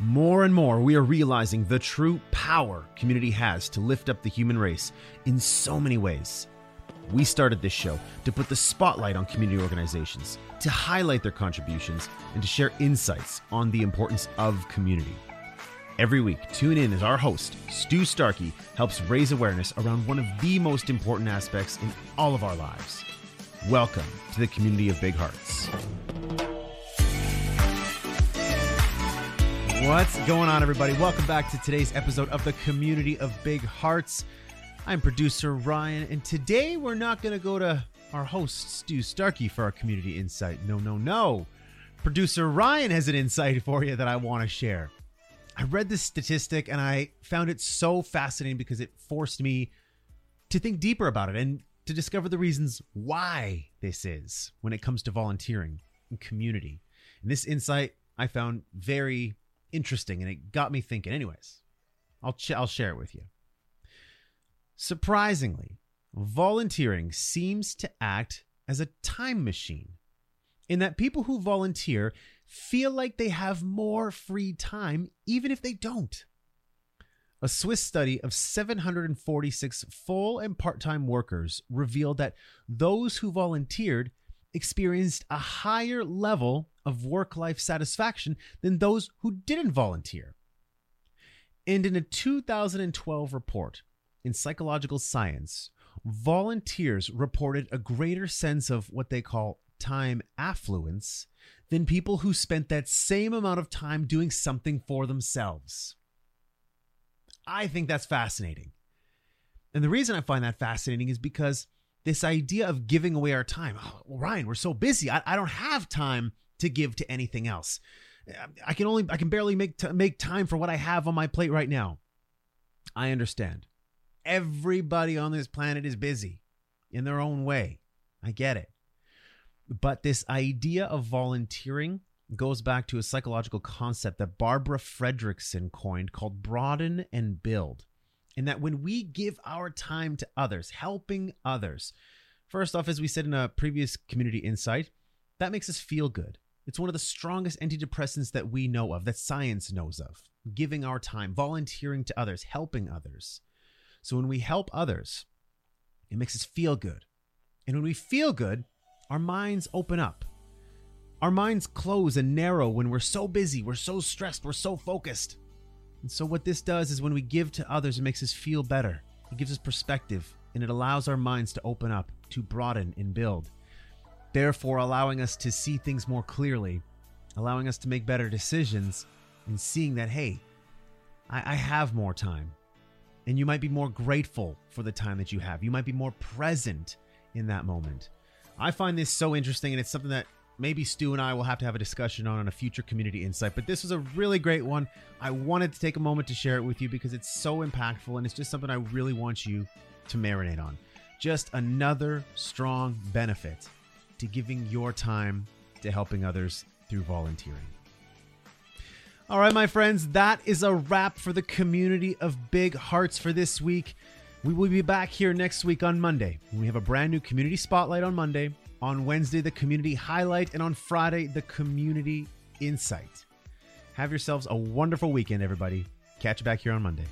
More and more, we are realizing the true power community has to lift up the human race in so many ways. We started this show to put the spotlight on community organizations, to highlight their contributions, and to share insights on the importance of community. Every week, tune in as our host, Stu Starkey, helps raise awareness around one of the most important aspects in all of our lives. Welcome to the community of big hearts. What's going on, everybody? Welcome back to today's episode of the Community of Big Hearts. I'm producer Ryan, and today we're not going to go to our host, Stu Starkey, for our community insight. No, no, no. Producer Ryan has an insight for you that I want to share. I read this statistic and I found it so fascinating because it forced me to think deeper about it and to discover the reasons why this is when it comes to volunteering and community. And this insight I found very interesting and it got me thinking. Anyways, I'll ch- I'll share it with you. Surprisingly, volunteering seems to act as a time machine in that people who volunteer feel like they have more free time even if they don't. A Swiss study of 746 full and part time workers revealed that those who volunteered experienced a higher level of work life satisfaction than those who didn't volunteer. And in a 2012 report in Psychological Science, volunteers reported a greater sense of what they call time affluence than people who spent that same amount of time doing something for themselves. I think that's fascinating. And the reason I find that fascinating is because this idea of giving away our time. Oh, Ryan, we're so busy. I, I don't have time to give to anything else. I can only I can barely make t- make time for what I have on my plate right now. I understand. Everybody on this planet is busy in their own way. I get it. But this idea of volunteering goes back to a psychological concept that Barbara Fredrickson coined called broaden and build. And that when we give our time to others, helping others, first off, as we said in a previous community insight, that makes us feel good. It's one of the strongest antidepressants that we know of, that science knows of. Giving our time, volunteering to others, helping others. So when we help others, it makes us feel good. And when we feel good, our minds open up. Our minds close and narrow when we're so busy, we're so stressed, we're so focused. And so, what this does is when we give to others, it makes us feel better. It gives us perspective and it allows our minds to open up, to broaden and build therefore allowing us to see things more clearly, allowing us to make better decisions, and seeing that, hey, I, I, have more time. And you might be more grateful for the time that you have. You might be more present in that moment. I find this so interesting, and it's something that maybe Stu and I will have to have a discussion on on a future community insight. But this was a really great one. I wanted to take a moment to share it with you because it's so impactful, and it's just something I really want you to marinate on. Just another strong benefit to giving your time to helping others through volunteering. All right, my friends, that is a wrap for the community of big hearts for this week. We will be back here next week on Monday. We have a brand new community spotlight on Monday, on Wednesday, the community highlight, and on Friday, the community insight. Have yourselves a wonderful weekend, everybody. Catch you back here on Monday.